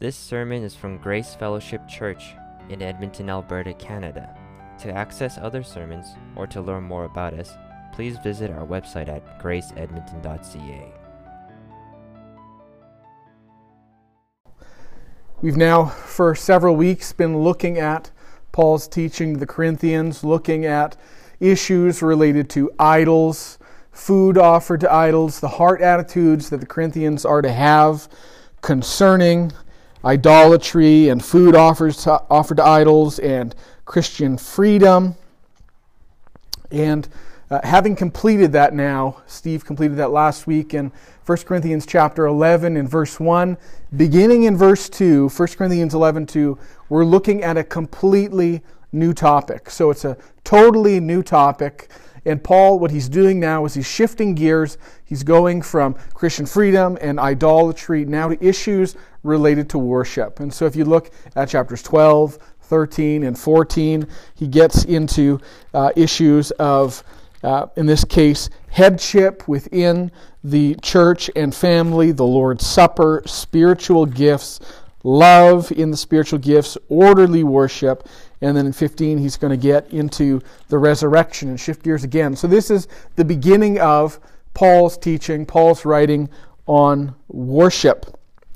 This sermon is from Grace Fellowship Church in Edmonton, Alberta, Canada. To access other sermons or to learn more about us, please visit our website at graceedmonton.ca. We've now, for several weeks, been looking at Paul's teaching to the Corinthians, looking at issues related to idols, food offered to idols, the heart attitudes that the Corinthians are to have concerning idolatry and food offers to, offered to idols and Christian freedom. And uh, having completed that now, Steve completed that last week in 1 Corinthians chapter 11 in verse 1. Beginning in verse 2, 1 Corinthians 11 2, we're looking at a completely new topic. So it's a totally new topic. And Paul, what he's doing now is he's shifting gears. He's going from Christian freedom and idolatry now to issues related to worship. And so if you look at chapters 12, 13, and 14, he gets into uh, issues of, uh, in this case, headship within the church and family, the Lord's Supper, spiritual gifts, love in the spiritual gifts, orderly worship, and then in 15, he's going to get into the resurrection and shift gears again. So, this is the beginning of Paul's teaching, Paul's writing on worship.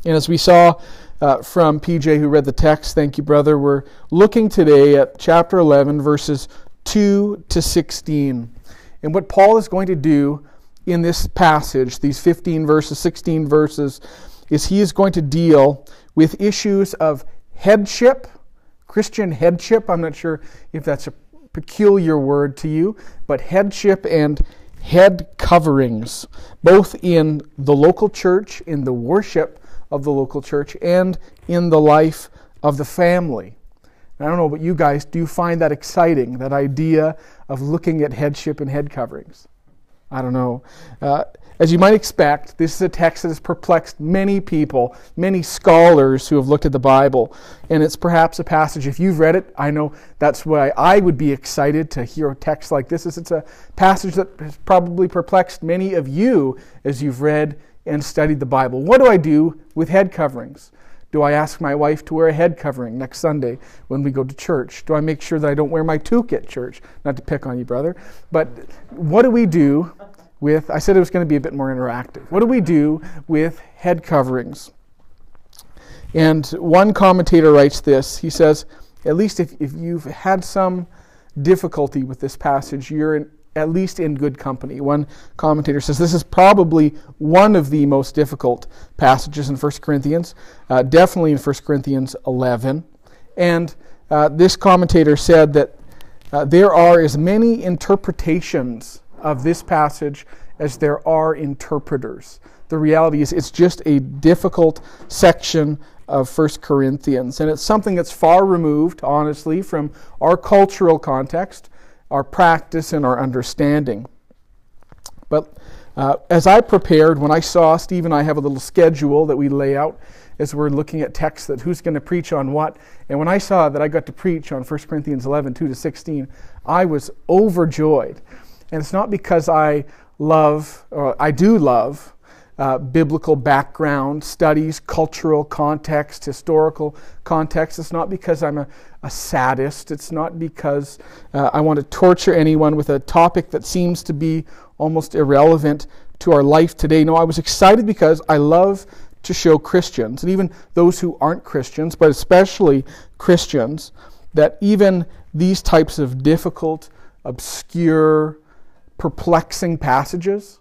And as we saw uh, from PJ, who read the text, thank you, brother, we're looking today at chapter 11, verses 2 to 16. And what Paul is going to do in this passage, these 15 verses, 16 verses, is he is going to deal with issues of headship Christian headship, I'm not sure if that's a peculiar word to you, but headship and head coverings, both in the local church, in the worship of the local church, and in the life of the family. I don't know about you guys, do you find that exciting, that idea of looking at headship and head coverings? I don't know. Uh, as you might expect, this is a text that has perplexed many people, many scholars who have looked at the Bible. And it's perhaps a passage, if you've read it, I know that's why I would be excited to hear a text like this. Is it's a passage that has probably perplexed many of you as you've read and studied the Bible. What do I do with head coverings? Do I ask my wife to wear a head covering next Sunday when we go to church? Do I make sure that I don't wear my toque at church? Not to pick on you, brother. But what do we do with, I said it was going to be a bit more interactive. What do we do with head coverings? And one commentator writes this. He says, at least if, if you've had some difficulty with this passage, you're in, at least in good company. One commentator says this is probably one of the most difficult passages in 1 Corinthians, uh, definitely in 1 Corinthians 11. And uh, this commentator said that uh, there are as many interpretations of this passage as there are interpreters. The reality is, it's just a difficult section of 1 Corinthians, and it's something that's far removed, honestly, from our cultural context, our practice, and our understanding. But uh, as I prepared, when I saw Steve and I have a little schedule that we lay out as we're looking at texts that who's going to preach on what, and when I saw that I got to preach on 1 Corinthians 11, 2 to 16, I was overjoyed. And it's not because I love, or I do love, uh, biblical background, studies, cultural context, historical context. It's not because I'm a, a sadist. It's not because uh, I want to torture anyone with a topic that seems to be almost irrelevant to our life today. No, I was excited because I love to show Christians, and even those who aren't Christians, but especially Christians, that even these types of difficult, obscure, perplexing passages.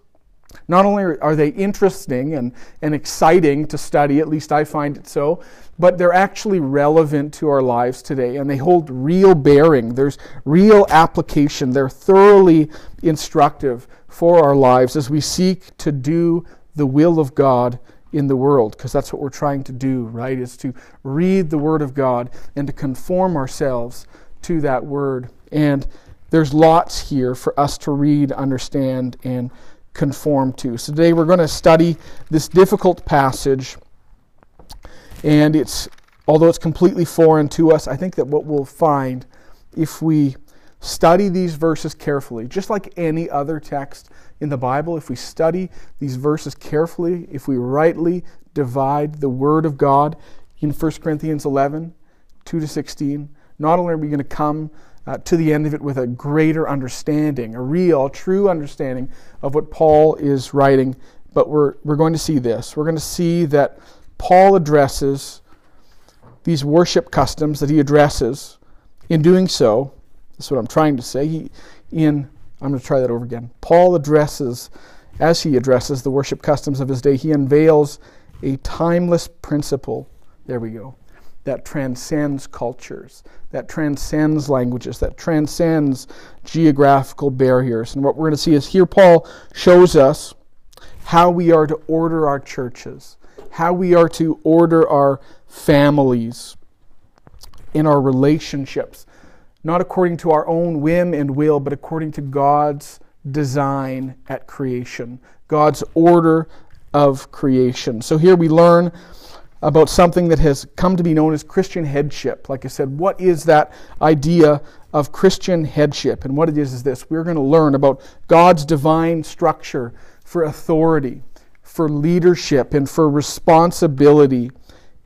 Not only are they interesting and, and exciting to study, at least I find it so, but they're actually relevant to our lives today and they hold real bearing. There's real application. They're thoroughly instructive for our lives as we seek to do the will of God in the world, because that's what we're trying to do, right? Is to read the Word of God and to conform ourselves to that Word. And there's lots here for us to read, understand, and conform to. So today we're going to study this difficult passage, and it's although it's completely foreign to us, I think that what we'll find if we study these verses carefully, just like any other text in the Bible, if we study these verses carefully, if we rightly divide the Word of God in 1 Corinthians 11, 2 to 16. Not only are we going to come uh, to the end of it with a greater understanding, a real, true understanding of what Paul is writing, but we're, we're going to see this. We're going to see that Paul addresses these worship customs that he addresses. In doing so, that's what I'm trying to say. He, in I'm going to try that over again. Paul addresses, as he addresses the worship customs of his day, he unveils a timeless principle. There we go. That transcends cultures, that transcends languages, that transcends geographical barriers. And what we're going to see is here Paul shows us how we are to order our churches, how we are to order our families, in our relationships, not according to our own whim and will, but according to God's design at creation, God's order of creation. So here we learn about something that has come to be known as Christian headship. Like I said, what is that idea of Christian headship? And what it is is this we're going to learn about God's divine structure for authority, for leadership, and for responsibility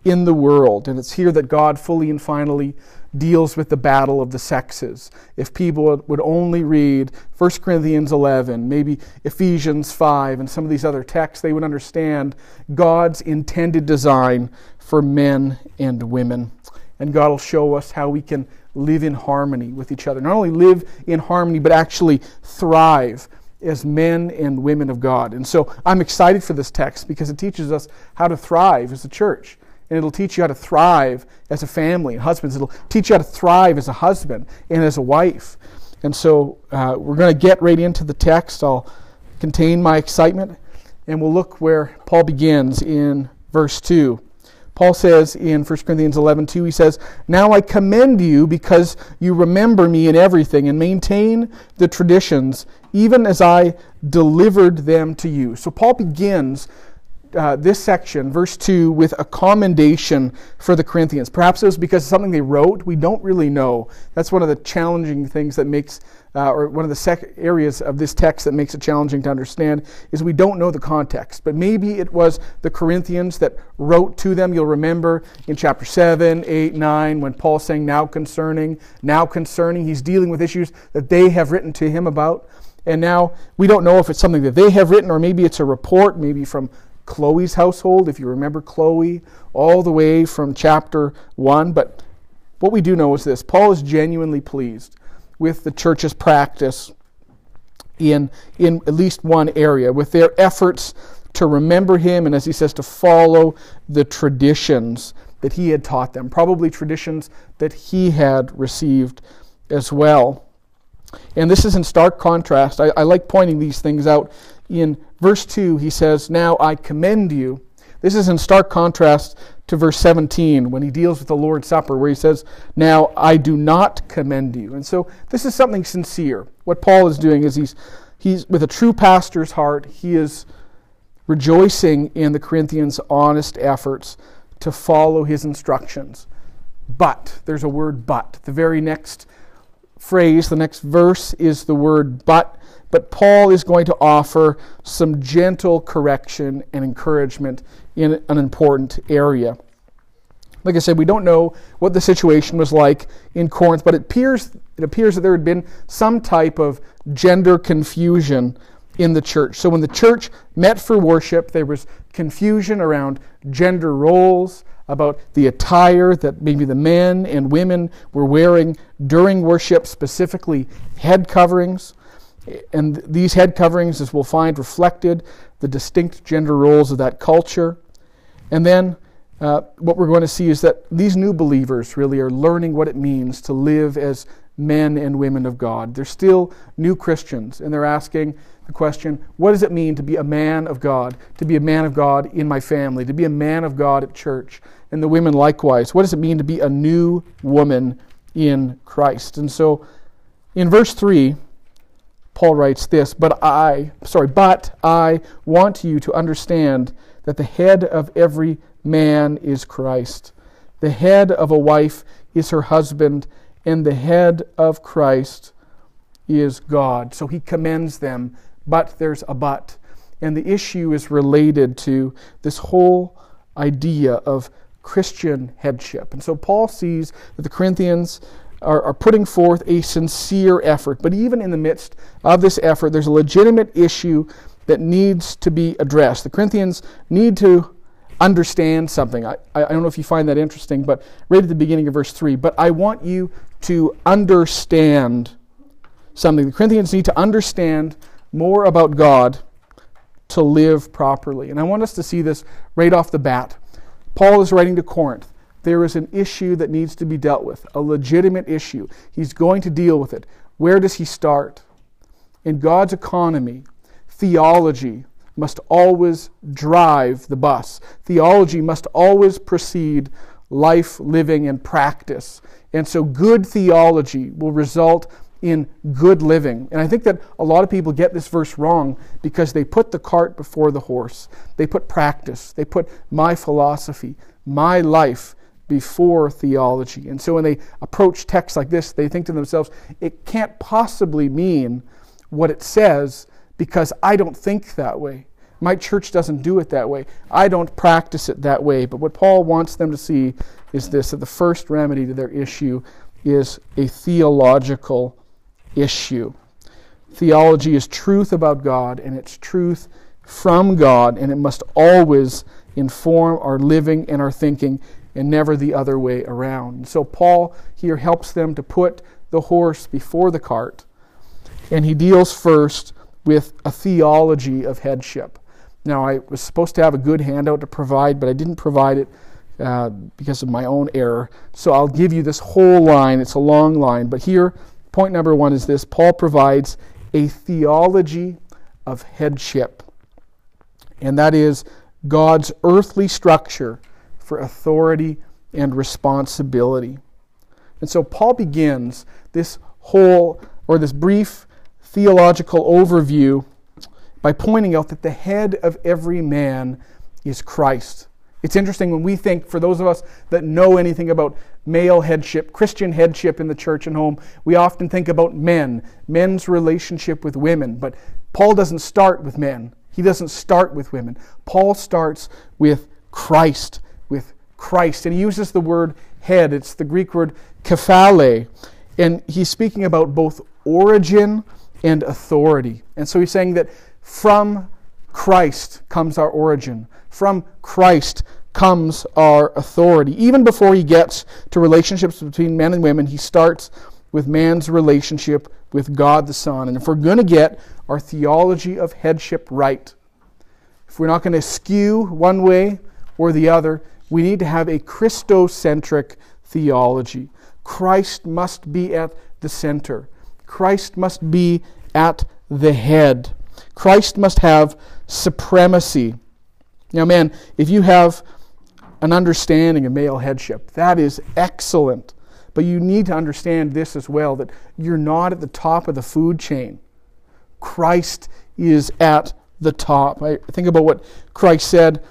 in the world. And it's here that God fully and finally deals with the battle of the sexes. If people would only read 1 Corinthians 11, maybe Ephesians 5, and some of these other texts, they would understand God's intended design for men and women. And God will show us how we can live in harmony with each other. Not only live in harmony, but actually thrive as men and women of God. And so I'm excited for this text because it teaches us how to thrive as a church and it'll teach you how to thrive as a family. And husbands, it'll teach you how to thrive as a husband and as a wife. And so uh, we're going to get right into the text. I'll contain my excitement, and we'll look where Paul begins in verse 2. Paul says in 1 Corinthians 11, 2, he says, Now I commend you because you remember me in everything and maintain the traditions, even as I delivered them to you. So Paul begins uh, this section, verse 2, with a commendation for the Corinthians. Perhaps it was because of something they wrote. We don't really know. That's one of the challenging things that makes, uh, or one of the sec- areas of this text that makes it challenging to understand, is we don't know the context. But maybe it was the Corinthians that wrote to them. You'll remember in chapter 7, 8, 9, when Paul's saying, now concerning, now concerning, he's dealing with issues that they have written to him about. And now we don't know if it's something that they have written or maybe it's a report, maybe from Chloe's household, if you remember Chloe, all the way from chapter 1. But what we do know is this Paul is genuinely pleased with the church's practice in, in at least one area, with their efforts to remember him and, as he says, to follow the traditions that he had taught them, probably traditions that he had received as well. And this is in stark contrast. I, I like pointing these things out in verse 2, he says, Now I commend you. This is in stark contrast to verse 17 when he deals with the Lord's Supper, where he says, Now I do not commend you. And so this is something sincere. What Paul is doing is he's, he's with a true pastor's heart, he is rejoicing in the Corinthians' honest efforts to follow his instructions. But, there's a word but. The very next phrase, the next verse is the word but. But Paul is going to offer some gentle correction and encouragement in an important area. Like I said, we don't know what the situation was like in Corinth, but it appears, it appears that there had been some type of gender confusion in the church. So when the church met for worship, there was confusion around gender roles, about the attire that maybe the men and women were wearing during worship, specifically head coverings. And these head coverings, as we'll find, reflected the distinct gender roles of that culture. And then uh, what we're going to see is that these new believers really are learning what it means to live as men and women of God. They're still new Christians, and they're asking the question what does it mean to be a man of God, to be a man of God in my family, to be a man of God at church? And the women likewise. What does it mean to be a new woman in Christ? And so in verse 3, Paul writes this, but I, sorry, but I want you to understand that the head of every man is Christ. The head of a wife is her husband, and the head of Christ is God. So he commends them, but there's a but. And the issue is related to this whole idea of Christian headship. And so Paul sees that the Corinthians are, are, putting forth a sincere effort. But even in the midst of this effort, there's a legitimate issue that needs to be addressed. The Corinthians need to understand something. I, I don't know if you find that interesting, but right at the beginning of verse 3, but I want you to understand something. The Corinthians need to understand more about God to live properly. And I want us to see this right off the bat. Paul is writing to Corinth. There is an issue that needs to be dealt with, a legitimate issue. He's going to deal with it. Where does he start? In God's economy, theology must always drive the bus. Theology must always precede life, living, and practice. And so, good theology will result in good living. And I think that a lot of people get this verse wrong because they put the cart before the horse. They put practice, they put my philosophy, my life before theology. And so when they approach texts like this, they think to themselves, it can't possibly mean what it says because I don't think that way. My church doesn't do it that way. I don't practice it that way. But what Paul wants them to see is this that the first remedy to their issue is a theological issue. Theology is truth about God, and it's truth from God, and it must always inform our living and our thinking, and never the other way around. So, Paul here helps them to put the horse before the cart, and he deals first with a theology of headship. Now, I was supposed to have a good handout to provide, but I didn't provide it uh, because of my own error. So I'll give you this whole line. It's a long line, but here Point number one is this Paul provides a theology of headship, and that is God's earthly structure for authority and responsibility. And so Paul begins this whole, or this brief theological overview by pointing out that the head of every man is Christ. It's interesting when we think, for those of us that know anything about male headship, Christian headship in the church and home, we often think about men, men's relationship with women. But Paul doesn't start with men, he doesn't start with women. Paul starts with Christ, Christ. And he uses the word head, it's the Greek word kephale. And he's speaking about both origin and authority. And so he's saying that from Christ comes our origin. From Christ comes our authority. Even before he gets to relationships between men and women, he starts with man's relationship with God the Son. And if we're going to get our theology of headship right, if we're not going to skew one way or the other, we need to have a Christocentric theology. Christ must be at the center. Christ must be at the head. Christ must have supremacy. Now, man, if you have an understanding of male headship, that is excellent. But you need to understand this as well that you're not at the top of the food chain. Christ is at the top. I think about what Christ said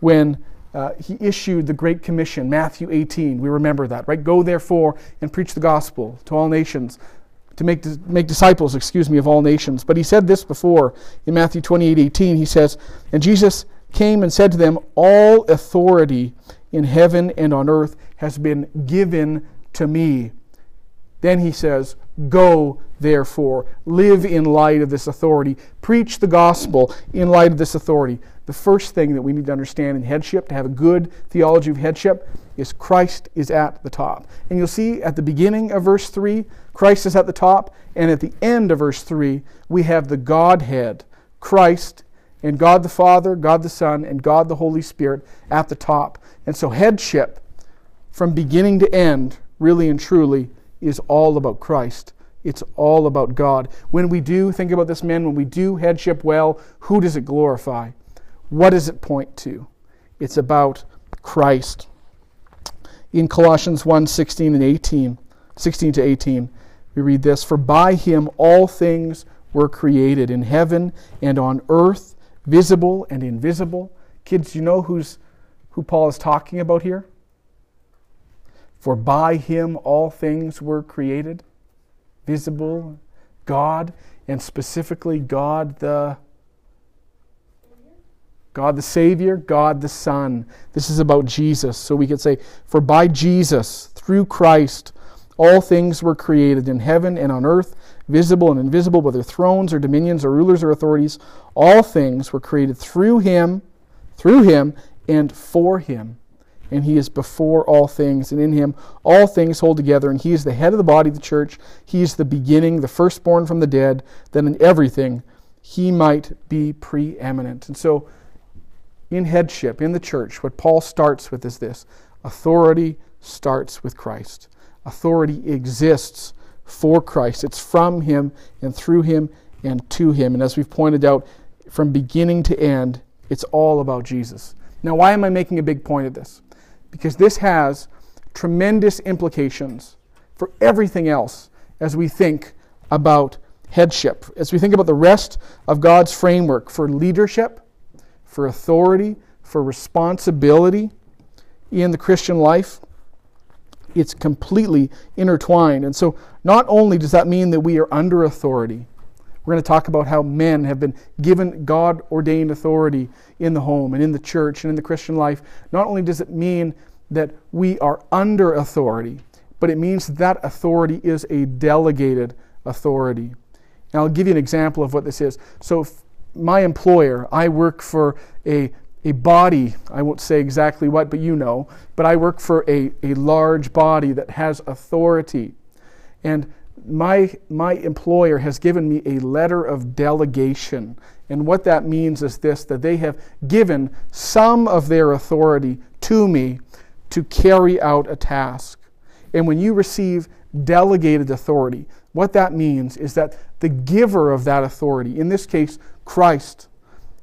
when uh, he issued the Great Commission, Matthew 18. We remember that, right? Go therefore and preach the gospel to all nations, to make, make disciples, excuse me, of all nations. But he said this before in Matthew 28 18. He says, And Jesus came and said to them, All authority in heaven and on earth has been given to me. Then he says, Go, therefore, live in light of this authority, preach the gospel in light of this authority. The first thing that we need to understand in headship, to have a good theology of headship, is Christ is at the top. And you'll see at the beginning of verse 3, Christ is at the top, and at the end of verse 3, we have the Godhead, Christ and God the Father, God the Son, and God the Holy Spirit at the top. And so, headship from beginning to end, really and truly, is all about Christ. It's all about God. When we do, think about this, men, when we do headship well, who does it glorify? What does it point to? It's about Christ. In Colossians 1 16 and 18, 16 to 18, we read this For by him all things were created in heaven and on earth visible and invisible. Kids, you know who's, who Paul is talking about here? For by him all things were created, visible, God, and specifically God the God the Savior, God the Son. This is about Jesus. So we could say, For by Jesus, through Christ, all things were created in heaven and on earth, visible and invisible, whether thrones or dominions or rulers or authorities. All things were created through him, through him, and for him. And he is before all things, and in him all things hold together. And he is the head of the body of the church. He is the beginning, the firstborn from the dead, that in everything he might be preeminent. And so, in headship, in the church, what Paul starts with is this authority starts with Christ. Authority exists for Christ. It's from Him and through Him and to Him. And as we've pointed out, from beginning to end, it's all about Jesus. Now, why am I making a big point of this? Because this has tremendous implications for everything else as we think about headship, as we think about the rest of God's framework for leadership, for authority, for responsibility in the Christian life it's completely intertwined. And so, not only does that mean that we are under authority, we're going to talk about how men have been given God ordained authority in the home and in the church and in the Christian life. Not only does it mean that we are under authority, but it means that, authority is a delegated authority. And I'll give you an example of what this is. So, my employer, I work for a a body, I won't say exactly what, but you know, but I work for a, a large body that has authority. And my, my employer has given me a letter of delegation. And what that means is this that they have given some of their authority to me to carry out a task. And when you receive delegated authority, what that means is that the giver of that authority, in this case, Christ,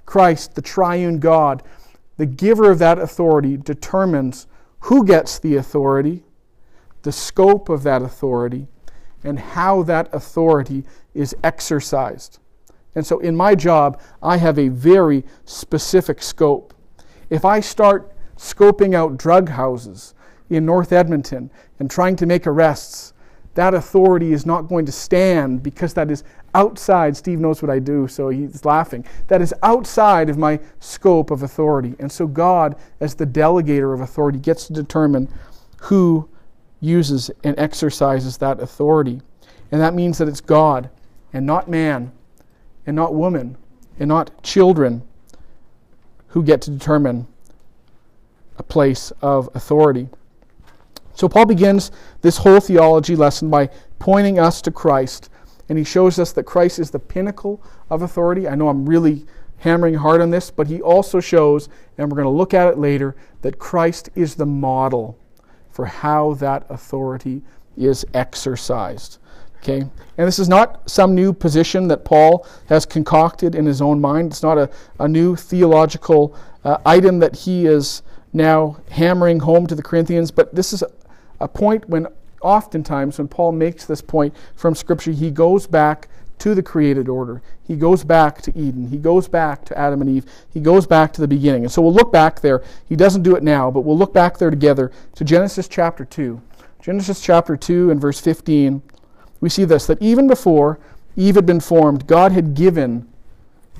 Christ, the triune God, the giver of that authority determines who gets the authority, the scope of that authority, and how that authority is exercised. And so in my job, I have a very specific scope. If I start scoping out drug houses in North Edmonton and trying to make arrests, that authority is not going to stand because that is outside. Steve knows what I do, so he's laughing. That is outside of my scope of authority. And so God, as the delegator of authority, gets to determine who uses and exercises that authority. And that means that it's God and not man and not woman and not children who get to determine a place of authority. So Paul begins this whole theology lesson by pointing us to Christ, and he shows us that Christ is the pinnacle of authority. I know I'm really hammering hard on this, but he also shows, and we're going to look at it later, that Christ is the model for how that authority is exercised. Okay? And this is not some new position that Paul has concocted in his own mind. It's not a, a new theological uh, item that he is now hammering home to the Corinthians, but this is a point when oftentimes when Paul makes this point from Scripture, he goes back to the created order. He goes back to Eden. He goes back to Adam and Eve. He goes back to the beginning. And so we'll look back there. He doesn't do it now, but we'll look back there together to Genesis chapter 2. Genesis chapter 2 and verse 15. We see this that even before Eve had been formed, God had given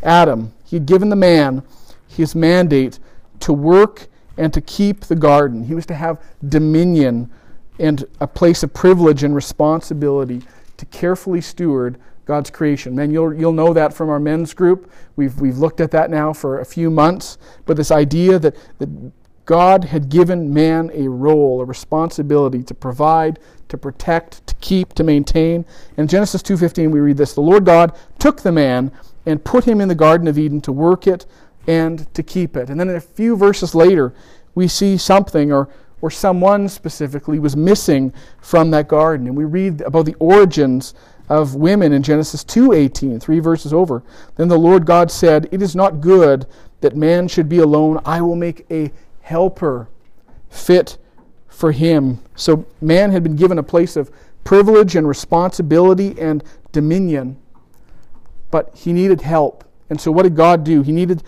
Adam, He had given the man his mandate to work and to keep the garden. He was to have dominion and a place of privilege and responsibility to carefully steward God's creation. Man, you'll, you'll know that from our men's group. We've, we've looked at that now for a few months. But this idea that, that God had given man a role, a responsibility to provide, to protect, to keep, to maintain. In Genesis 2:15 we read this, "The Lord God took the man and put him in the garden of Eden to work it and to keep it." And then a few verses later, we see something or or someone specifically was missing from that garden. And we read about the origins of women in Genesis 2:18, 3 verses over. Then the Lord God said, "It is not good that man should be alone. I will make a helper fit for him." So man had been given a place of privilege and responsibility and dominion, but he needed help. And so what did God do? He needed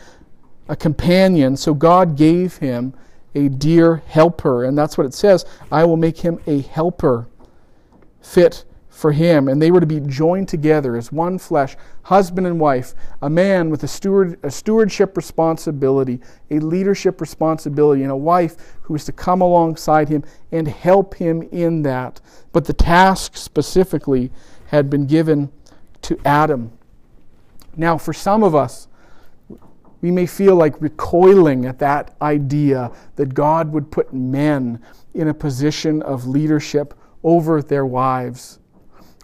a companion, so God gave him a dear helper. And that's what it says I will make him a helper fit for him, and they were to be joined together as one flesh, husband and wife, a man with a, steward, a stewardship responsibility, a leadership responsibility, and a wife who was to come alongside him and help him in that. But the task specifically had been given to Adam. Now, for some of us, we may feel like recoiling at that idea that God would put men in a position of leadership over their wives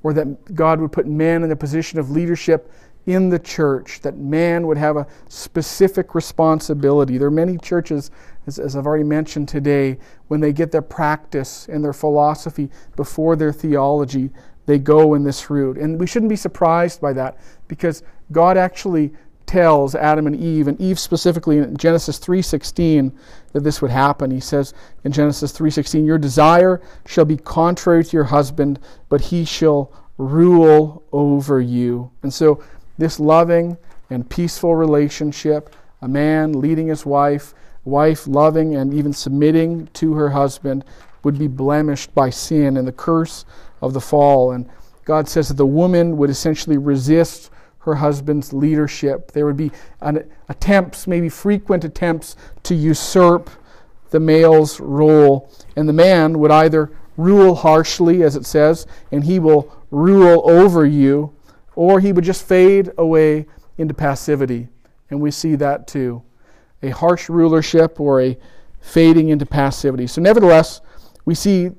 or that God would put men in a position of leadership in the church, that man would have a specific responsibility. There are many churches, as, as, I've already mentioned today, when they get their practice and their philosophy before their theology, they go in this route. And we shouldn't be surprised by that because God actually tells Adam and Eve, and Eve specifically in Genesis 3:16, that this would happen. He says in Genesis 3:16, "Your desire shall be contrary to your husband, but he shall rule over you." And so, this loving and peaceful relationship, a man leading his wife, wife loving and even submitting to her husband, would be blemished by sin and the curse of the fall. And God says that the woman would essentially resist her husband's leadership. There would be an, attempts, maybe frequent attempts, to usurp the male's role. And the man would either rule harshly, as it says, and he will rule over you, or he would just fade away into passivity. And we see that too a harsh rulership or a fading into passivity. So, nevertheless, we see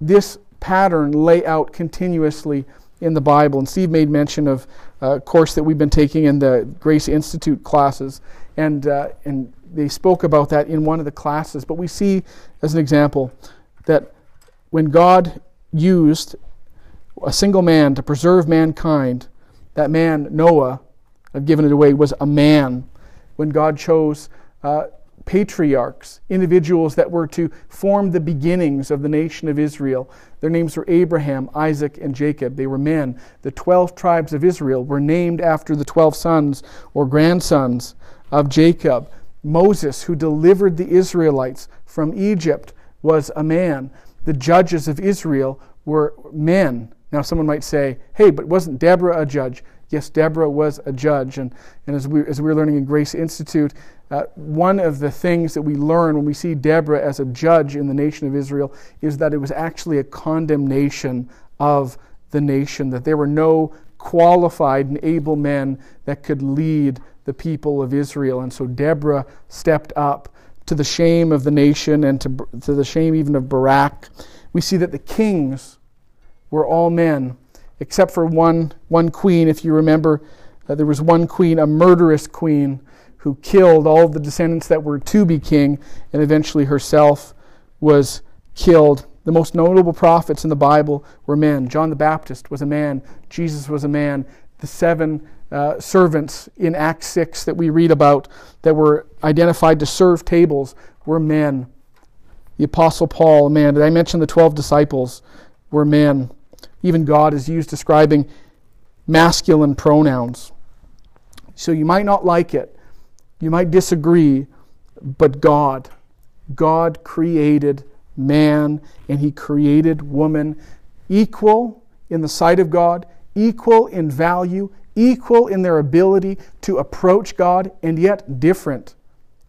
this pattern lay out continuously in the Bible. And Steve made mention of a course that we've been taking in the Grace Institute classes, and uh, and they spoke about that in one of the classes. But we see, as an example, that when God used a single man to preserve mankind, that man Noah, I've given it away, was a man. When God chose uh, patriarchs, individuals that were to form the beginnings of the nation of Israel. Their names were Abraham, Isaac, and Jacob. They were men. The 12 tribes of Israel were named after the 12 sons or grandsons of Jacob. Moses, who delivered the Israelites from Egypt, was a man. The judges of Israel were men. Now, someone might say, hey, but wasn't Deborah a judge? Yes, Deborah was a judge. And, and as, we, as we were learning in Grace Institute, uh, one of the things that we learn when we see Deborah as a judge in the nation of Israel is that it was actually a condemnation of the nation, that there were no qualified and able men that could lead the people of Israel. And so Deborah stepped up to the shame of the nation and to, to the shame even of Barak. We see that the kings were all men, except for one, one queen. If you remember, uh, there was one queen, a murderous queen who killed all the descendants that were to be king, and eventually herself was killed. The most notable prophets in the Bible were men. John the Baptist was a man, Jesus was a man. The seven uh, servants in Acts 6 that we read about that were identified to serve tables were men. The Apostle Paul, a man. Did I mention the 12 disciples were men? Even God is used describing masculine pronouns. So you might not like it, you might disagree, but God, God created man and he created woman equal in the sight of God, equal in value, equal in their ability to approach God, and yet different.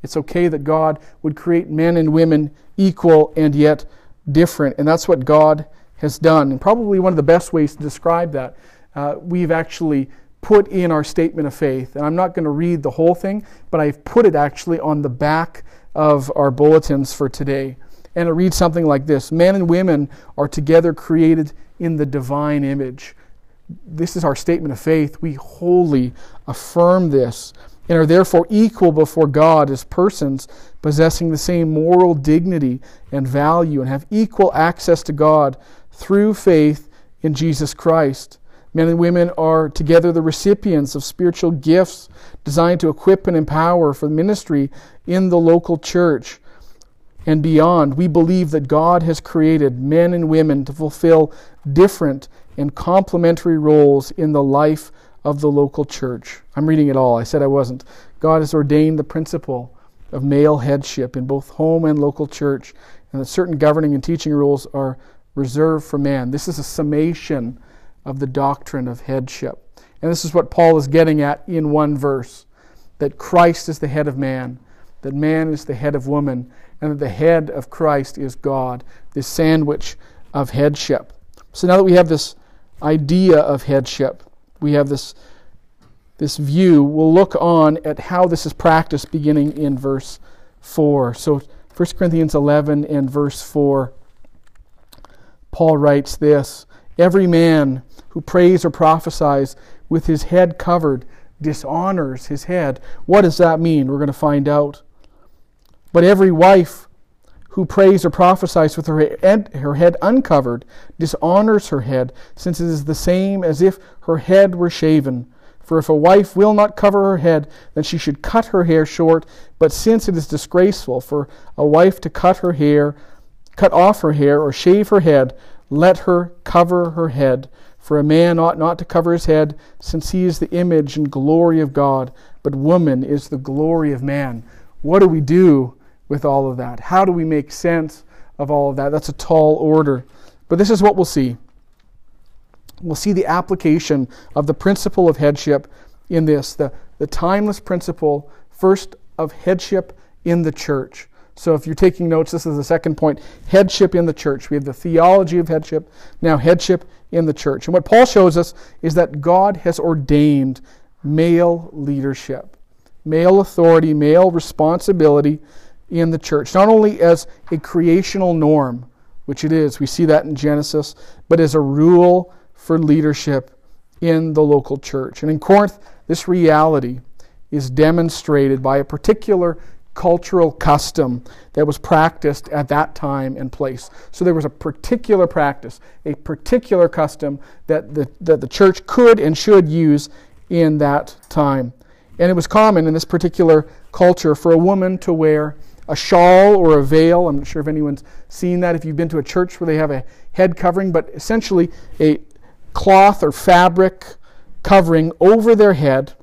It's okay that God would create men and women equal and yet different. And that's what God has done. And probably one of the best ways to describe that, uh, we've actually put in our statement of faith. And I'm not going to read the whole thing, but I've put it actually on the back of our bulletins for today. And it reads something like this Men and women are together created in the divine image. This is our statement of faith. We wholly affirm this and are therefore equal before God as persons possessing the same moral dignity and value and have equal access to God through faith in Jesus Christ. Men and women are together the recipients of spiritual gifts designed to equip and empower for ministry in the local church and beyond. We believe that God has created men and women to fulfill different and complementary roles in the life of the local church. I'm reading it all. I said I wasn't. God has ordained the principle of male headship in both home and local church, and that certain governing and teaching rules are reserved for man. This is a summation of the doctrine of headship. And this is what Paul is getting at in one verse that Christ is the head of man, that man is the head of woman, and that the head of Christ is God, this sandwich of headship. So now that we have this idea of headship, we have this, this view, we'll look on at how this is practiced beginning in verse 4. So 1 Corinthians 11 and verse 4, Paul writes this Every man who prays or prophesies with his head covered dishonors his head. What does that mean? We're going to find out. But every wife who prays or prophesies with her head, her head uncovered dishonors her head, since it is the same as if her head were shaven. For if a wife will not cover her head, then she should cut her hair short. But since it is disgraceful for a wife to cut her hair, cut off her hair, or shave her head, let her cover her head. For a man ought not to cover his head, since he is the image and glory of God, but woman is the glory of man. What do we do with all of that? How do we make sense of all of that? That's a tall order. But this is what we'll see. We'll see the application of the principle of headship in this the, the timeless principle, first, of headship in the church. So if you're taking notes, this is the second point headship in the church. We have the theology of headship, now headship in the church. And what Paul shows us is that God has ordained male leadership, male authority, male responsibility in the church, not only as a creational norm, which it is, we see that in Genesis, but as a rule for leadership in the local church. And in Corinth, this reality is demonstrated by a particular cultural custom that was practiced at that time and place. So there was a particular practice, a particular custom that the, that the church could and should use in that time. And it was common in this particular culture for a woman to wear a shawl or a veil. I'm not sure if anyone's seen that, if you've been to a church where they have a head covering, but essentially a cloth or fabric covering over their head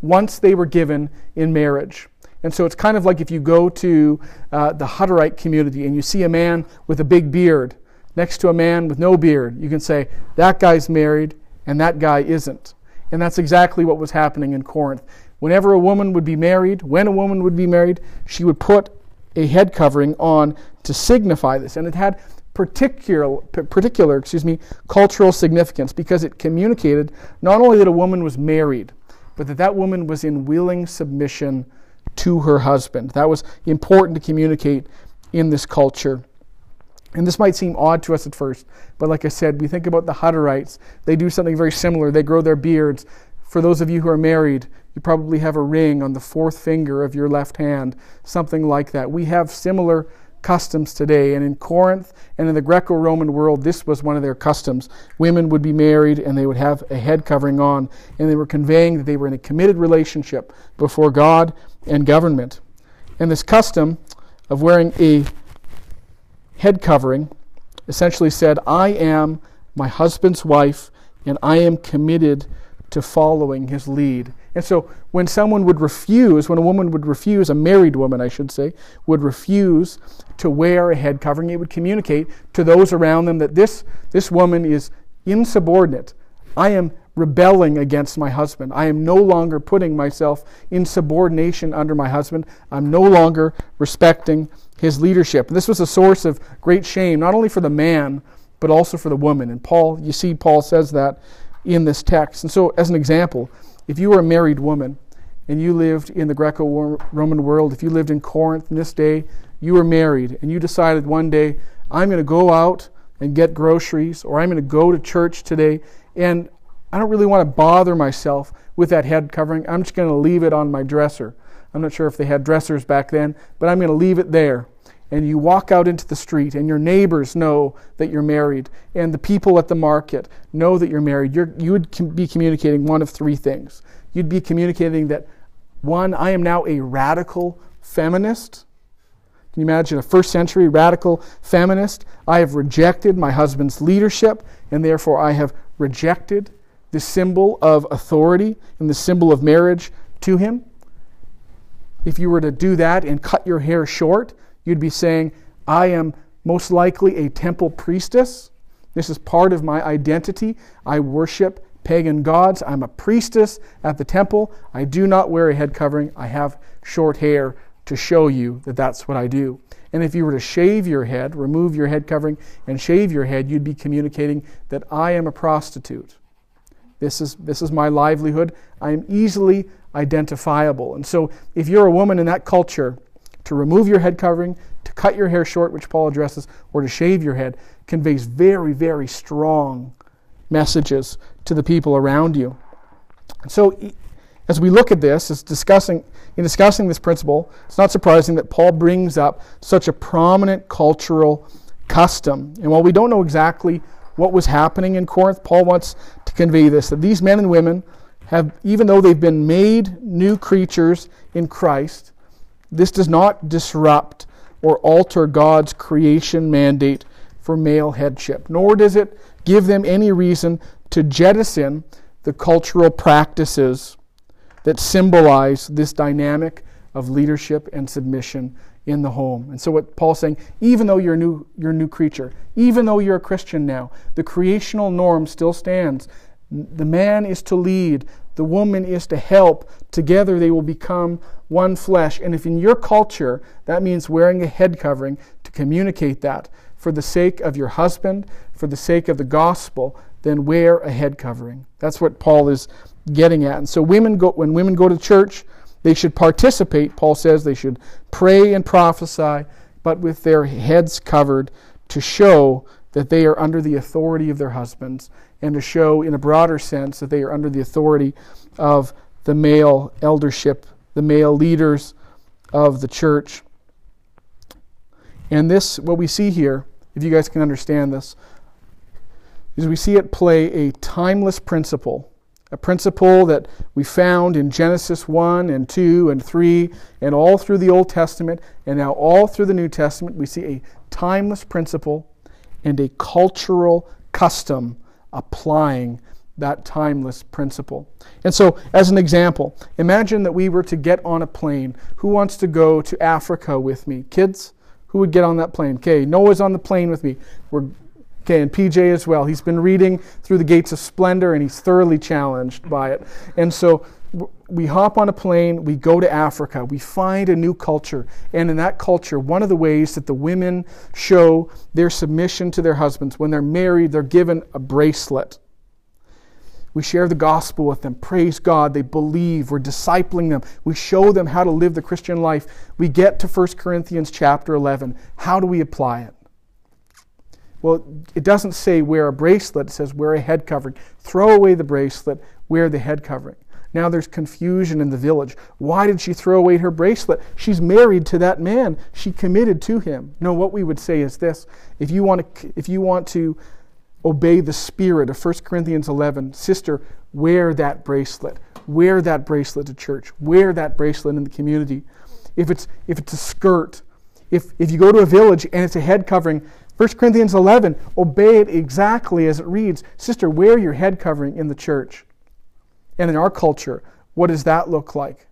once they were given in marriage. And so it's kind of like if you go to uh, the Hutterite community and you see a man with a big beard next to a man with no beard, you can say, that guy's married and that guy isn't. And that's exactly what was happening in Corinth. Whenever a woman would be married, when a woman would be married, she would put a head covering on to signify this. And it had particular, particular excuse me, cultural significance because it communicated not only that a woman was married, but that that woman was in willing submission to her husband. That was important to communicate in this culture. And this might seem odd to us at first, but like I said, we think about the Hutterites. They do something very similar. They grow their beards. For those of you who are married, you probably have a ring on the fourth finger of your left hand, something like that. We have similar customs today. And in Corinth and in the Greco Roman world, this was one of their customs. Women would be married and they would have a head covering on, and they were conveying that they were in a committed relationship before God and government. And this custom of wearing a head covering essentially said, I am my husband's wife and I am committed to following his lead. And so when someone would refuse, when a woman would refuse, a married woman, I should say, would refuse to wear a head covering, it would communicate to those around them that this, this woman is insubordinate. I am rebelling against my husband. I am no longer putting myself in subordination under my husband. I'm no longer respecting his leadership. And this was a source of great shame, not only for the man, but also for the woman. And Paul, you see, Paul says that in this text. And so, as an example, if you were a married woman and you lived in the Greco Roman world, if you lived in Corinth in this day, you were married and you decided one day, I'm going to go out and get groceries, or I'm going to go to church today, and I don't really want to bother myself with that head covering. I'm just going to leave it on my dresser. I'm not sure if they had dressers back then, but I'm going to leave it there and you walk out into the street and your neighbors know that you're married and the people at the market know that you're married, you're, you would be communicating one of three things. You'd be communicating that, one, I am now a radical feminist. Can you imagine a first century radical feminist? I have rejected my husband's leadership and therefore I have rejected the symbol of authority and the symbol of marriage to him. If you were to do that and cut your hair short, You'd be saying, I am most likely a temple priestess. This is part of my identity. I worship pagan gods. I'm a priestess at the temple. I do not wear a head covering. I have short hair to show you that that's what I do. And if you were to shave your head, remove your head covering, and shave your head, you'd be communicating that I am a prostitute. This is, this is my livelihood. I am easily identifiable. And so, if you're a woman in that culture, to remove your head covering, to cut your hair short, which Paul addresses, or to shave your head, conveys very, very strong messages to the people around you. So, as we look at this, as discussing, in discussing this principle, it's not surprising that Paul brings up such a prominent cultural custom. And while we don't know exactly what was happening in Corinth, Paul wants to convey this that these men and women have, even though they've been made new creatures in Christ, this does not disrupt or alter God's creation mandate for male headship, nor does it give them any reason to jettison the cultural practices that symbolize this dynamic of leadership and submission in the home. And so what Paul's saying, even though you're a new, you're a new creature, even though you're a Christian now, the creational norm still stands. The man is to lead, the woman is to help. Together they will become one flesh. And if in your culture that means wearing a head covering to communicate that for the sake of your husband, for the sake of the gospel, then wear a head covering. That's what Paul is getting at. And so women go when women go to church, they should participate. Paul says they should pray and prophesy, but with their heads covered to show that they are under the authority of their husbands and to show in a broader sense that they are under the authority of the male eldership, the male leaders of the church. And this, what we see here, if you guys can understand this, is we see it play a timeless principle a principle that we found in Genesis 1 and 2 and 3 and all through the Old Testament and now all through the New Testament. We see a timeless principle and a cultural custom applying that timeless principle. And so, as an example, imagine that we were to get on a plane. Who wants to go to Africa with me? Kids? Who would get on that plane? Okay, Noah's on the plane with me. We're Okay, and PJ as well. He's been reading through the gates of splendor and he's thoroughly challenged by it. And so we hop on a plane, we go to Africa, we find a new culture. And in that culture, one of the ways that the women show their submission to their husbands, when they're married, they're given a bracelet. We share the gospel with them. Praise God. They believe. We're discipling them. We show them how to live the Christian life. We get to 1 Corinthians chapter 11. How do we apply it? Well, it doesn't say wear a bracelet, it says wear a head covering. Throw away the bracelet, wear the head covering. Now there's confusion in the village. Why did she throw away her bracelet? She's married to that man. She committed to him. No, what we would say is this. If you want to, if you want to obey the spirit of 1 Corinthians 11, sister, wear that bracelet. Wear that bracelet to church. Wear that bracelet in the community. If it's, if it's a skirt, if, if you go to a village and it's a head covering, 1 Corinthians 11, obey it exactly as it reads. Sister, wear your head covering in the church. And in our culture, what does that look like?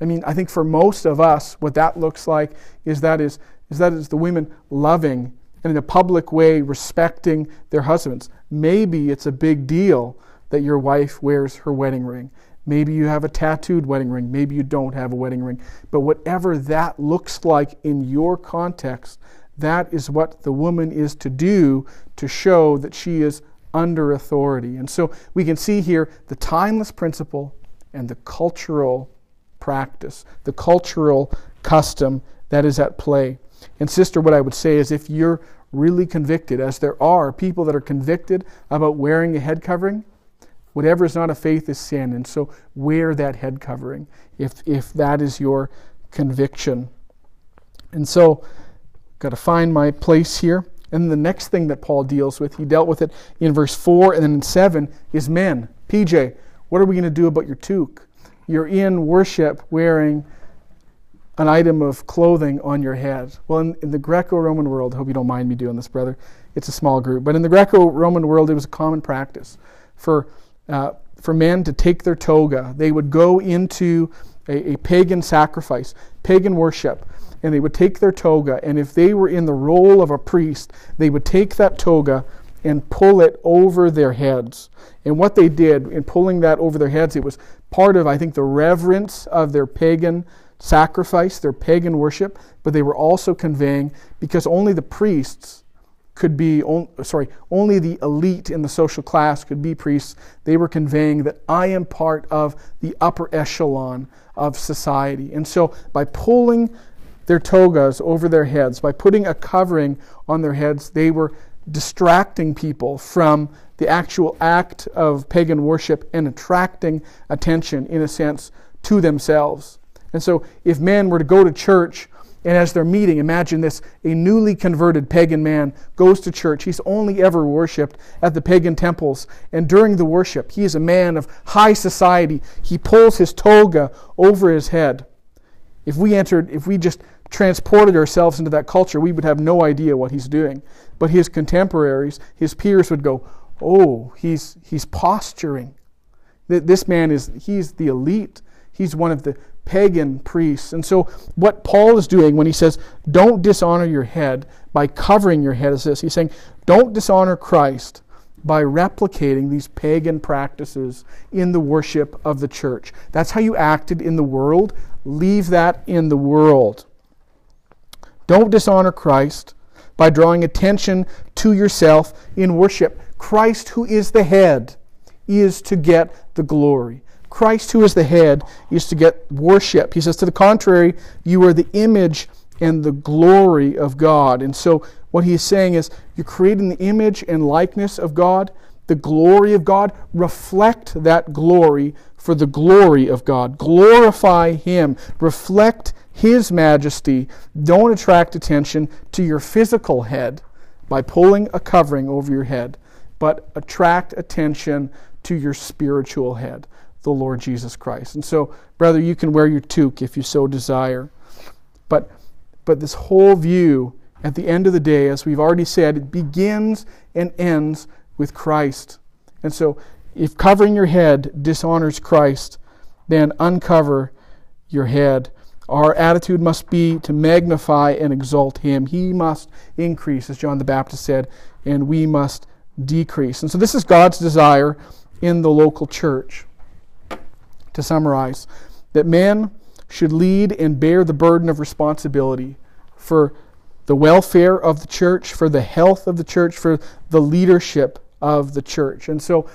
I mean, I think for most of us, what that looks like is that is, is that is the women loving and in a public way respecting their husbands. Maybe it's a big deal that your wife wears her wedding ring. Maybe you have a tattooed wedding ring. Maybe you don't have a wedding ring. But whatever that looks like in your context, that is what the woman is to do to show that she is under authority. And so we can see here the timeless principle and the cultural practice, the cultural custom that is at play. And, sister, what I would say is if you're really convicted, as there are people that are convicted about wearing a head covering, whatever is not a faith is sin. And so wear that head covering if, if that is your conviction. And so Got to find my place here. And the next thing that Paul deals with, he dealt with it in verse 4 and then in 7, is men. PJ, what are we going to do about your toque? You're in worship wearing an item of clothing on your head. Well, in, in the Greco Roman world, I hope you don't mind me doing this, brother. It's a small group. But in the Greco Roman world, it was a common practice for, uh, for men to take their toga. They would go into a, a pagan sacrifice, pagan worship and they would take their toga, and if they were in the role of a priest, they would take that toga and pull it over their heads. And what they did in pulling that over their heads, it was part of, I think, the reverence of their pagan sacrifice, their pagan worship, but they were also conveying, because only the priests could be, sorry, only the elite in the social class could be priests, they were conveying that I am part of the upper echelon of society. And so by pulling their togas over their heads, by putting a covering on their heads, they were distracting people from the actual act of pagan worship and attracting attention, in a sense, to themselves. And so, if men were to go to church and as they're meeting, imagine this a newly converted pagan man goes to church. He's only ever worshiped at the pagan temples. And during the worship, he is a man of high society. He pulls his toga over his head. If we entered, if we just transported ourselves into that culture, we would have no idea what he's doing. But his contemporaries, his peers would go, Oh, he's, he's posturing. This man is, he's the elite. He's one of the pagan priests. And so, what Paul is doing when he says, Don't dishonor your head by covering your head, is this. He's saying, Don't dishonor Christ by replicating these pagan practices in the worship of the church. That's how you acted in the world. Leave that in the world. Don't dishonor Christ by drawing attention to yourself in worship. Christ, who is the head, is to get the glory. Christ, who is the head, is to get worship. He says, to the contrary, you are the image and the glory of God. And so, what he is saying is, you're creating the image and likeness of God, the glory of God. Reflect that glory for the glory of God. Glorify Him. Reflect his majesty, don't attract attention to your physical head by pulling a covering over your head, but attract attention to your spiritual head, the Lord Jesus Christ. And so, brother, you can wear your toque if you so desire. But, but this whole view, at the end of the day, as we've already said, it begins and ends with Christ. And so, if covering your head dishonors Christ, then uncover your head our attitude must be to magnify and exalt Him. He must increase, as John the Baptist said, and we must decrease. And so, this is God's desire in the local church. To summarize, that men should lead and bear the burden of responsibility for the welfare of the church, for the health of the church, for the leadership of the church. And so,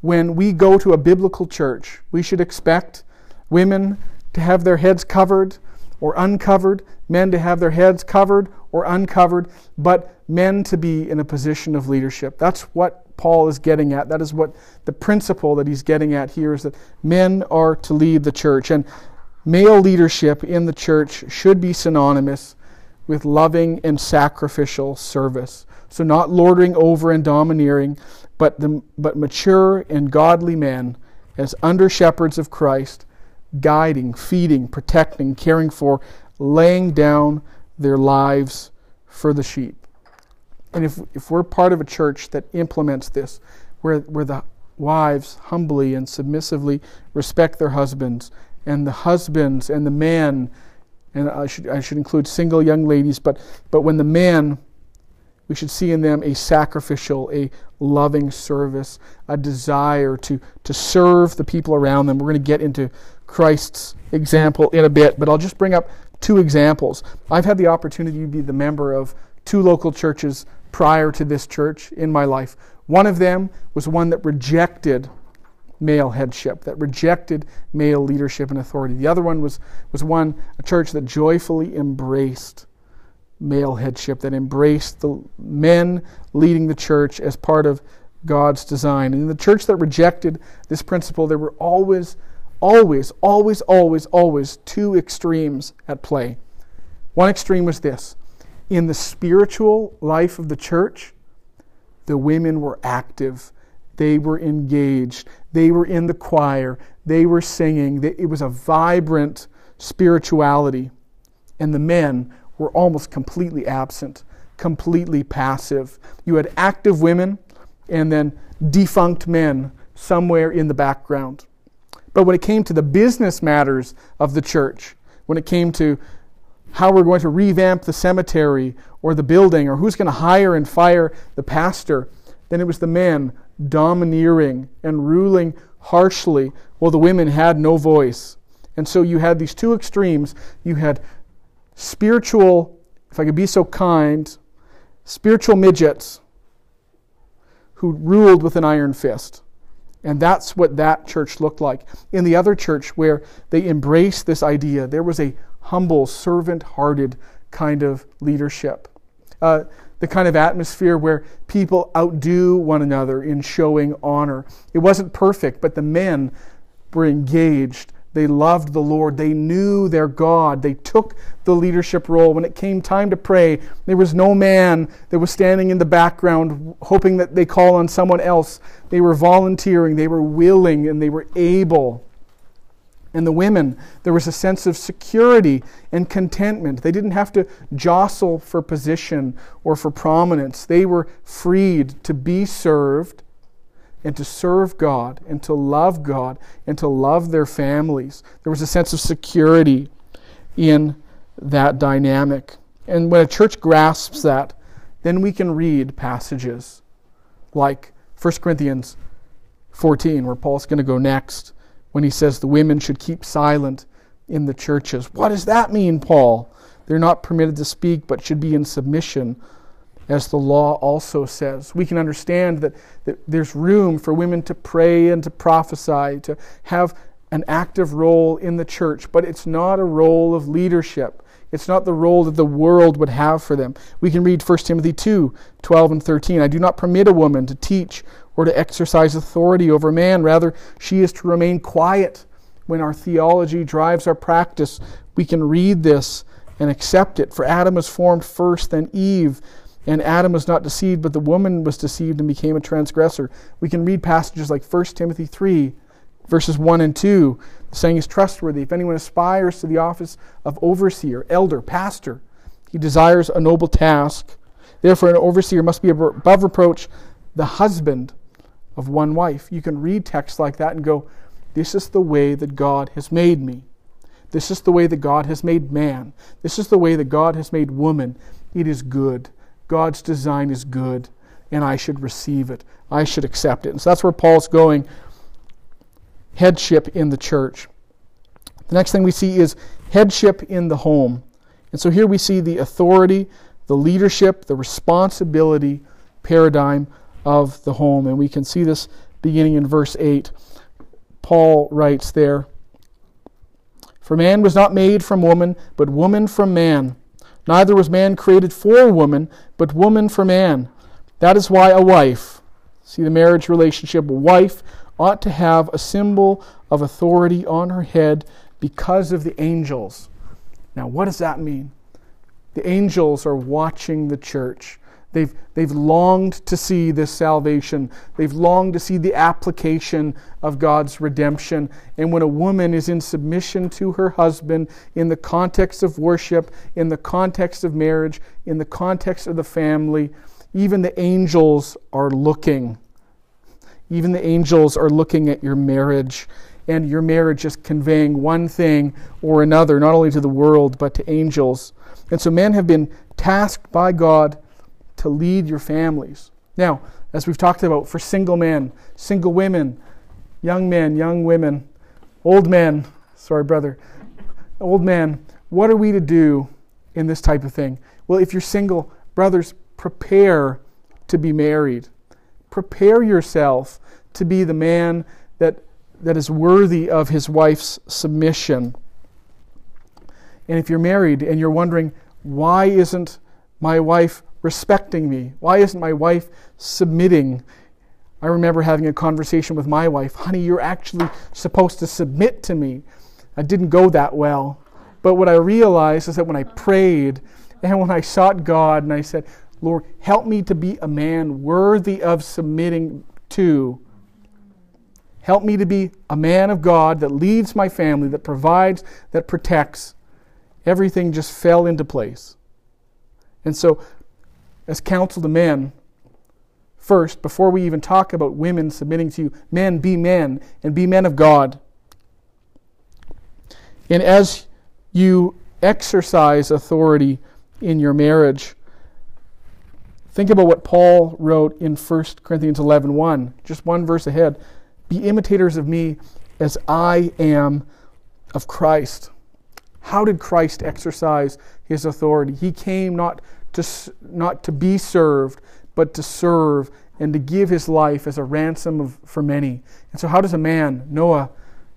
when we go to a biblical church, we should expect women to have their heads covered or uncovered, men to have their heads covered or uncovered, but men to be in a position of leadership. That's what Paul is getting at. That is what the principle that he's getting at here is that men are to lead the church. And male leadership in the church should be synonymous with loving and sacrificial service. So, not lording over and domineering, but, the, but mature and godly men as under shepherds of Christ guiding, feeding, protecting, caring for, laying down their lives for the sheep. And if, if we're part of a church that implements this, where, where the wives humbly and submissively respect their husbands, and the husbands and the man, and I should, I should include single young ladies, but, but when the man, we should see in them a sacrificial, a loving service, a desire to, to serve the people around them. We're going to get into Christ's example in a bit, but I'll just bring up two examples. I've had the opportunity to be the member of two local churches prior to this church in my life. One of them was one that rejected male headship, that rejected male leadership and authority. The other one was, was one, a church that joyfully embraced male headship, that embraced the men leading the church as part of God's design. And in the church that rejected this principle, there were always always, always, always, always two extremes at play. One extreme was this in the spiritual life of the church, the women were active, they were engaged, they were in the choir, they were singing. It was a vibrant spirituality. And the men were almost completely absent, completely passive. You had active women and then defunct men somewhere in the background. But when it came to the business matters of the church, when it came to how we're going to revamp the cemetery or the building or who's going to hire and fire the pastor, then it was the men domineering and ruling harshly, while the women had no voice. And so you had these two extremes. You had spiritual, if I could be so kind, spiritual midgets who ruled with an iron fist. And that's what that church looked like. In the other church, where they embraced this idea, there was a humble, servant hearted kind of leadership. Uh, the kind of atmosphere where people outdo one another in showing honor. It wasn't perfect, but the men were engaged they loved the Lord. They knew their God. They took the leadership role. When it came time to pray, there was no man that was standing in the background hoping that they call on someone else. They were volunteering, they were willing, and they were able. And the women, there was a sense of security and contentment. They didn't have to jostle for position or for prominence. They were freed to be served and to serve God and to love God and to love their families. There was a sense of security in that dynamic. And when a church grasps that, then we can read passages like 1 Corinthians 14, where Paul's going to go next, when he says the women should keep silent in the churches. What does that mean, Paul? They're not permitted to speak, but should be in submission as the law also says. We can understand that, that there's room for women to pray and to prophesy, to have an active role in the church, but it's not a role of leadership. It's not the role that the world would have for them. We can read 1 Timothy 2 12 and 13. I do not permit a woman to teach or to exercise authority over man. Rather, she is to remain quiet. When our theology drives our practice, we can read this and accept it. For Adam was formed first, then Eve. And Adam was not deceived, but the woman was deceived and became a transgressor. We can read passages like 1 Timothy 3, verses 1 and 2. The saying is trustworthy. If anyone aspires to the office of overseer, elder, pastor, he desires a noble task. Therefore, an overseer must be above reproach the husband of one wife. You can read texts like that and go, This is the way that God has made me. This is the way that God has made man. This is the way that God has made woman. It is good. God's design is good, and I should receive it. I should accept it. And so that's where Paul's going headship in the church. The next thing we see is headship in the home. And so here we see the authority, the leadership, the responsibility paradigm of the home. And we can see this beginning in verse 8. Paul writes there For man was not made from woman, but woman from man. Neither was man created for woman, but woman for man. That is why a wife, see the marriage relationship, a wife ought to have a symbol of authority on her head because of the angels. Now, what does that mean? The angels are watching the church. They've, they've longed to see this salvation. They've longed to see the application of God's redemption. And when a woman is in submission to her husband in the context of worship, in the context of marriage, in the context of the family, even the angels are looking. Even the angels are looking at your marriage. And your marriage is conveying one thing or another, not only to the world, but to angels. And so men have been tasked by God to lead your families. Now, as we've talked about, for single men, single women, young men, young women, old men, sorry, brother, old man, what are we to do in this type of thing? Well, if you're single, brothers, prepare to be married. Prepare yourself to be the man that, that is worthy of his wife's submission. And if you're married and you're wondering, why isn't my wife respecting me? Why isn't my wife submitting? I remember having a conversation with my wife Honey, you're actually supposed to submit to me. I didn't go that well. But what I realized is that when I prayed and when I sought God and I said, Lord, help me to be a man worthy of submitting to. Help me to be a man of God that leads my family, that provides, that protects. Everything just fell into place. And so as counsel to men, first, before we even talk about women submitting to you, men be men and be men of God. And as you exercise authority in your marriage, Think about what Paul wrote in 1 Corinthians 11 1, just one verse ahead. Be imitators of me as I am of Christ. How did Christ exercise his authority? He came not to, not to be served, but to serve and to give his life as a ransom of, for many. And so, how does a man, Noah,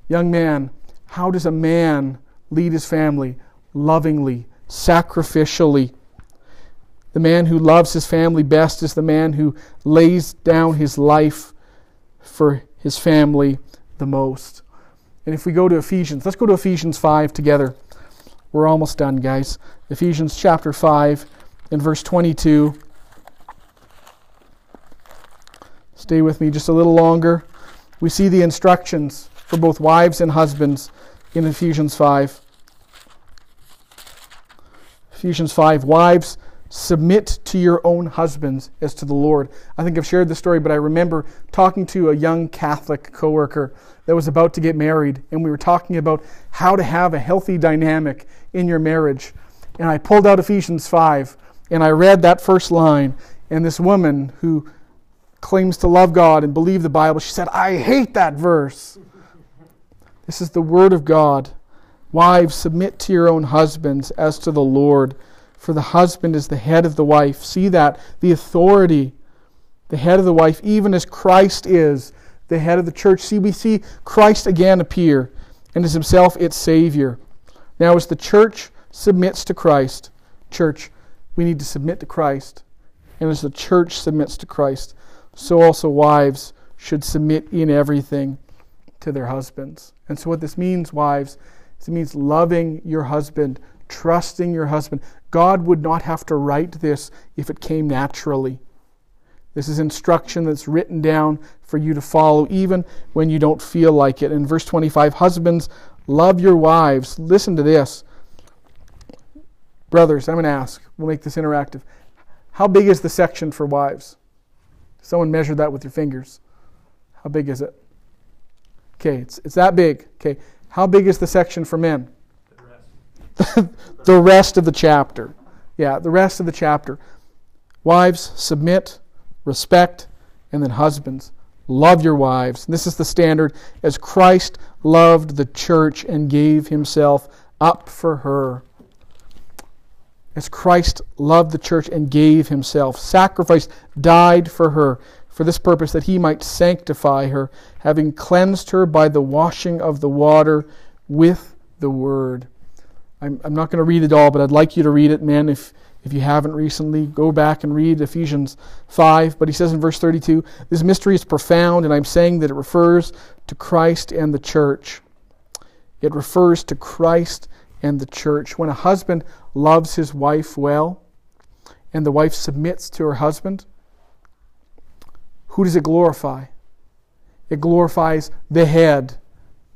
young man, how does a man lead his family? Lovingly, sacrificially. The man who loves his family best is the man who lays down his life for his family the most. And if we go to Ephesians, let's go to Ephesians 5 together. We're almost done, guys. Ephesians chapter 5 and verse 22. Stay with me just a little longer. We see the instructions for both wives and husbands in Ephesians 5. Ephesians 5 Wives, submit to your own husbands as to the Lord. I think I've shared this story, but I remember talking to a young Catholic coworker that was about to get married, and we were talking about how to have a healthy dynamic in your marriage. And I pulled out Ephesians 5, and I read that first line, and this woman who claims to love God and believe the Bible, she said, I hate that verse. This is the Word of God. Wives, submit to your own husbands as to the Lord, for the husband is the head of the wife. See that? The authority, the head of the wife, even as Christ is the head of the church. See, we see Christ again appear and is himself its Savior. Now, as the church submits to Christ, church, we need to submit to Christ. And as the church submits to Christ, so also wives should submit in everything to their husbands. And so, what this means, wives, is it means loving your husband, trusting your husband. God would not have to write this if it came naturally. This is instruction that's written down for you to follow, even when you don't feel like it. In verse 25, husbands, love your wives. Listen to this. Brothers, I'm going to ask, we'll make this interactive. How big is the section for wives? Someone measure that with your fingers. How big is it? Okay, it's, it's that big. Okay, how big is the section for men? The rest. the rest of the chapter. Yeah, the rest of the chapter. Wives, submit, respect, and then husbands, love your wives. This is the standard as Christ loved the church and gave himself up for her. As Christ loved the church and gave himself, sacrificed, died for her for this purpose, that he might sanctify her, having cleansed her by the washing of the water with the word. I'm, I'm not going to read it all, but I'd like you to read it, man. If, if you haven't recently, go back and read Ephesians 5. But he says in verse 32 this mystery is profound, and I'm saying that it refers to Christ and the church. It refers to Christ and the church. When a husband loves his wife well, and the wife submits to her husband, who does it glorify? It glorifies the head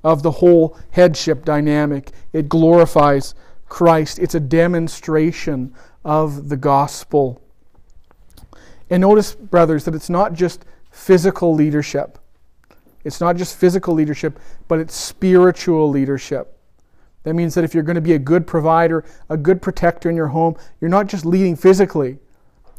of the whole headship dynamic. It glorifies Christ. It's a demonstration of the gospel. And notice, brothers, that it's not just physical leadership. It's not just physical leadership, but it's spiritual leadership. That means that if you're going to be a good provider, a good protector in your home, you're not just leading physically.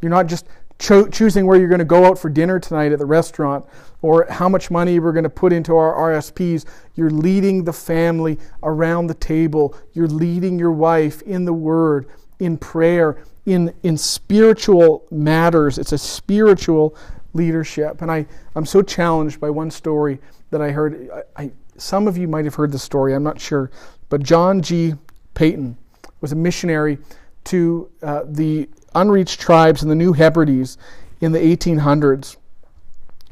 You're not just cho- choosing where you're going to go out for dinner tonight at the restaurant or how much money we're going to put into our RSPs. You're leading the family around the table. You're leading your wife in the Word, in prayer, in, in spiritual matters. It's a spiritual leadership. And I, I'm so challenged by one story that I heard. I, I, some of you might have heard the story, I'm not sure. But John G. Paton was a missionary to uh, the unreached tribes in the New Hebrides in the 1800s.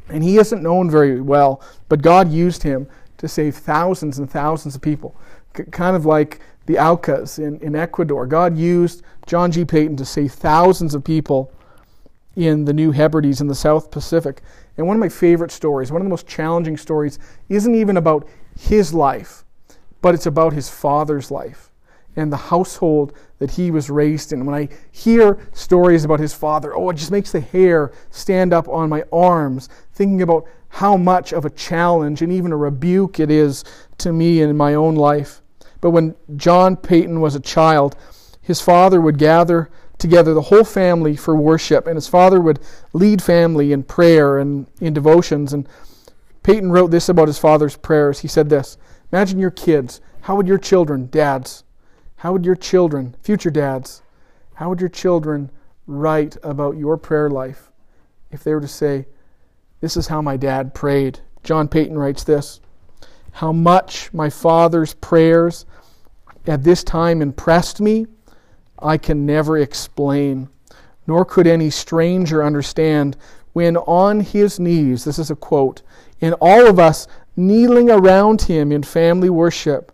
And he isn't known very well, but God used him to save thousands and thousands of people. C- kind of like the Aucas in, in Ecuador. God used John G. Paton to save thousands of people in the New Hebrides in the South Pacific. And one of my favorite stories, one of the most challenging stories, isn't even about his life, but it's about his father's life and the household that he was raised in. When I hear stories about his father, oh, it just makes the hair stand up on my arms, thinking about how much of a challenge and even a rebuke it is to me in my own life. But when John Paton was a child, his father would gather together, the whole family, for worship. And his father would lead family in prayer and in devotions. And Paton wrote this about his father's prayers. He said this Imagine your kids. How would your children, dads, how would your children, future dads, how would your children write about your prayer life if they were to say, This is how my dad prayed? John Paton writes this How much my father's prayers at this time impressed me I can never explain, nor could any stranger understand when on his knees, this is a quote, in all of us kneeling around him in family worship,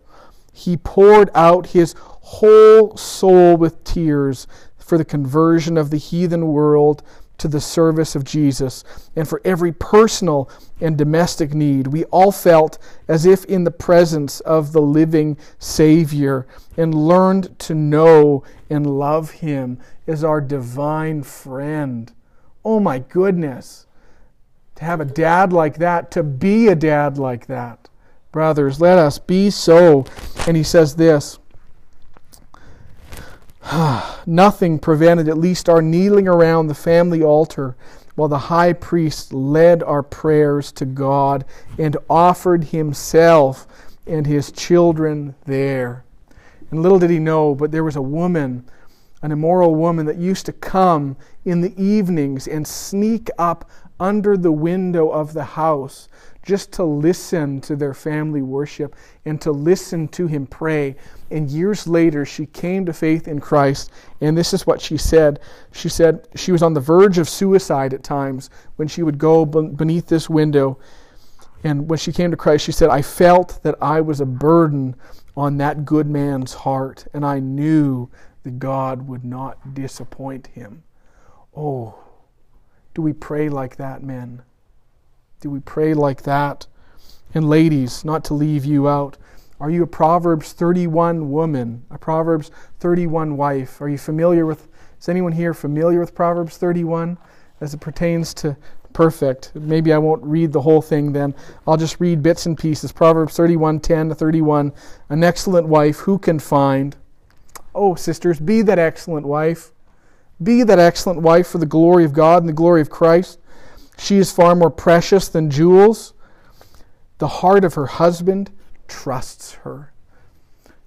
he poured out his whole soul with tears for the conversion of the heathen world to the service of Jesus and for every personal and domestic need. We all felt as if in the presence of the living Savior and learned to know and love Him as our divine friend. Oh my goodness. To have a dad like that, to be a dad like that. Brothers, let us be so. And he says this Nothing prevented at least our kneeling around the family altar while the high priest led our prayers to God and offered himself and his children there. And little did he know, but there was a woman, an immoral woman, that used to come in the evenings and sneak up under the window of the house just to listen to their family worship and to listen to him pray. And years later, she came to faith in Christ. And this is what she said. She said she was on the verge of suicide at times when she would go beneath this window. And when she came to Christ, she said, I felt that I was a burden on that good man's heart, and I knew that God would not disappoint him. Oh, do we pray like that, men? Do we pray like that? And ladies, not to leave you out, are you a Proverbs 31 woman, a Proverbs 31 wife? Are you familiar with, is anyone here familiar with Proverbs 31 as it pertains to perfect? Maybe I won't read the whole thing then. I'll just read bits and pieces. Proverbs 31 10 to 31. An excellent wife who can find? Oh, sisters, be that excellent wife. Be that excellent wife for the glory of God and the glory of Christ. She is far more precious than jewels. The heart of her husband trusts her.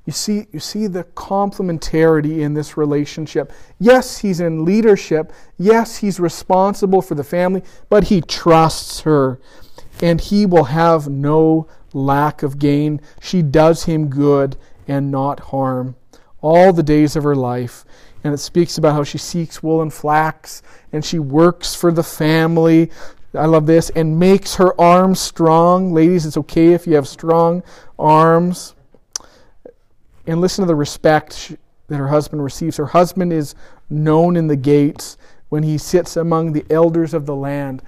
You see, you see the complementarity in this relationship. Yes, he's in leadership. Yes, he's responsible for the family, but he trusts her. And he will have no lack of gain. She does him good and not harm all the days of her life. And it speaks about how she seeks wool and flax and she works for the family. I love this. And makes her arms strong. Ladies, it's okay if you have strong arms. And listen to the respect that her husband receives. Her husband is known in the gates when he sits among the elders of the land.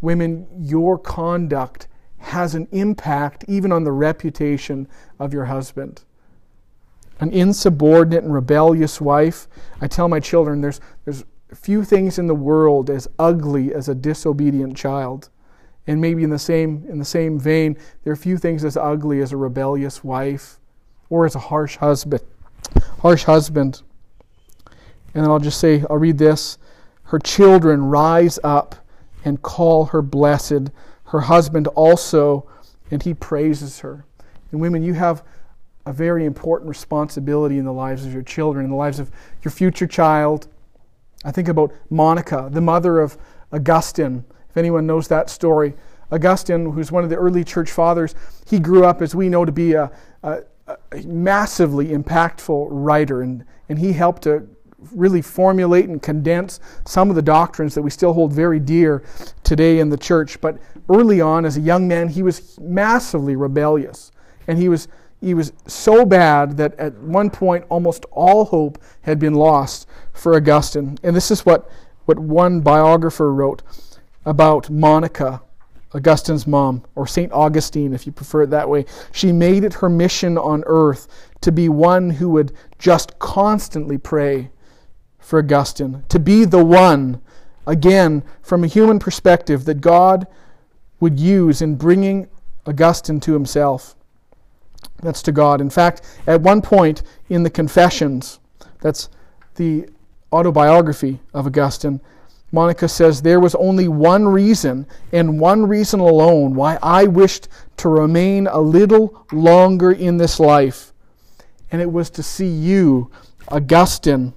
Women, your conduct has an impact even on the reputation of your husband an insubordinate and rebellious wife. I tell my children there's, there's few things in the world as ugly as a disobedient child. And maybe in the same in the same vein, there are few things as ugly as a rebellious wife or as a harsh husband. Harsh husband. And then I'll just say, I'll read this. Her children rise up and call her blessed. Her husband also, and he praises her. And women, you have a very important responsibility in the lives of your children, in the lives of your future child. I think about Monica, the mother of Augustine, if anyone knows that story. Augustine, who's one of the early church fathers, he grew up, as we know, to be a, a, a massively impactful writer, and, and he helped to really formulate and condense some of the doctrines that we still hold very dear today in the church. But early on, as a young man, he was massively rebellious, and he was he was so bad that at one point almost all hope had been lost for Augustine. And this is what, what one biographer wrote about Monica, Augustine's mom, or St. Augustine, if you prefer it that way. She made it her mission on earth to be one who would just constantly pray for Augustine, to be the one, again, from a human perspective, that God would use in bringing Augustine to himself. That's to God. In fact, at one point in the Confessions, that's the autobiography of Augustine, Monica says, There was only one reason, and one reason alone, why I wished to remain a little longer in this life. And it was to see you, Augustine,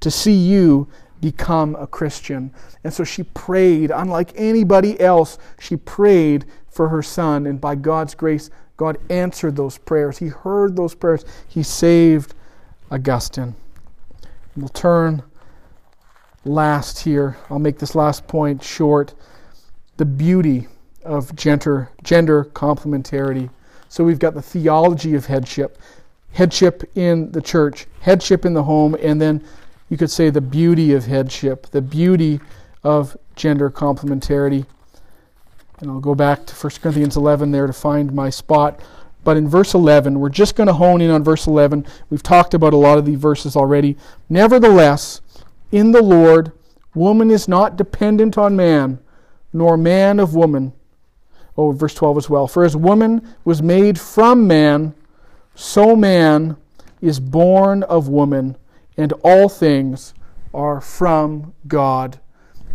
to see you become a Christian. And so she prayed, unlike anybody else, she prayed for her son. And by God's grace, God answered those prayers. He heard those prayers. He saved Augustine. We'll turn last here. I'll make this last point short. The beauty of gender, gender complementarity. So we've got the theology of headship, headship in the church, headship in the home, and then you could say the beauty of headship, the beauty of gender complementarity. And I'll go back to 1 Corinthians 11 there to find my spot. But in verse 11, we're just going to hone in on verse 11. We've talked about a lot of these verses already. Nevertheless, in the Lord, woman is not dependent on man, nor man of woman. Oh, verse 12 as well. For as woman was made from man, so man is born of woman, and all things are from God.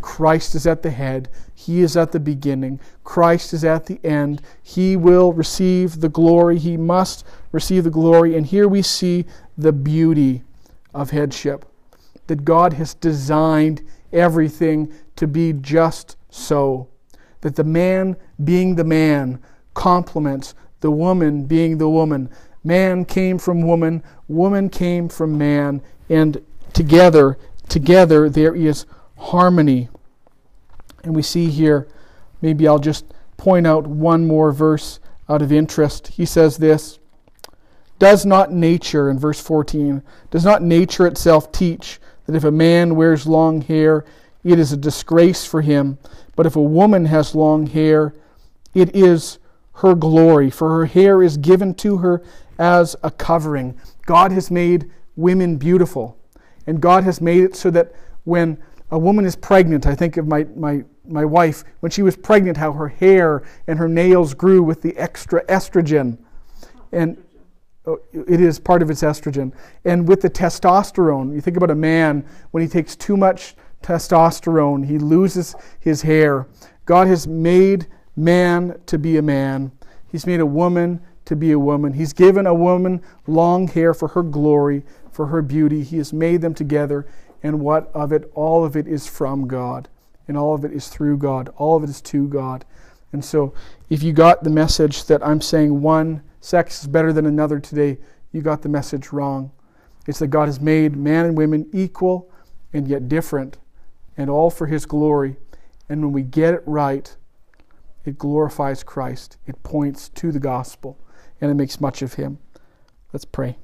Christ is at the head, He is at the beginning, Christ is at the end. He will receive the glory, He must receive the glory. And here we see the beauty of headship that God has designed everything to be just so. That the man being the man complements the woman being the woman. Man came from woman, woman came from man, and together, together there is harmony. And we see here, maybe I'll just point out one more verse out of interest. He says this Does not nature, in verse 14, does not nature itself teach that if a man wears long hair, it is a disgrace for him. But if a woman has long hair, it is her glory, for her hair is given to her as a covering. God has made women beautiful, and God has made it so that when a woman is pregnant, I think of my, my, my wife, when she was pregnant, how her hair and her nails grew with the extra estrogen. And Oh, it is part of its estrogen. And with the testosterone, you think about a man, when he takes too much testosterone, he loses his hair. God has made man to be a man, He's made a woman to be a woman. He's given a woman long hair for her glory, for her beauty. He has made them together. And what of it? All of it is from God. And all of it is through God. All of it is to God. And so, if you got the message that I'm saying one sex is better than another today, you got the message wrong. It's that God has made man and women equal and yet different, and all for His glory. And when we get it right, it glorifies Christ, it points to the gospel, and it makes much of Him. Let's pray.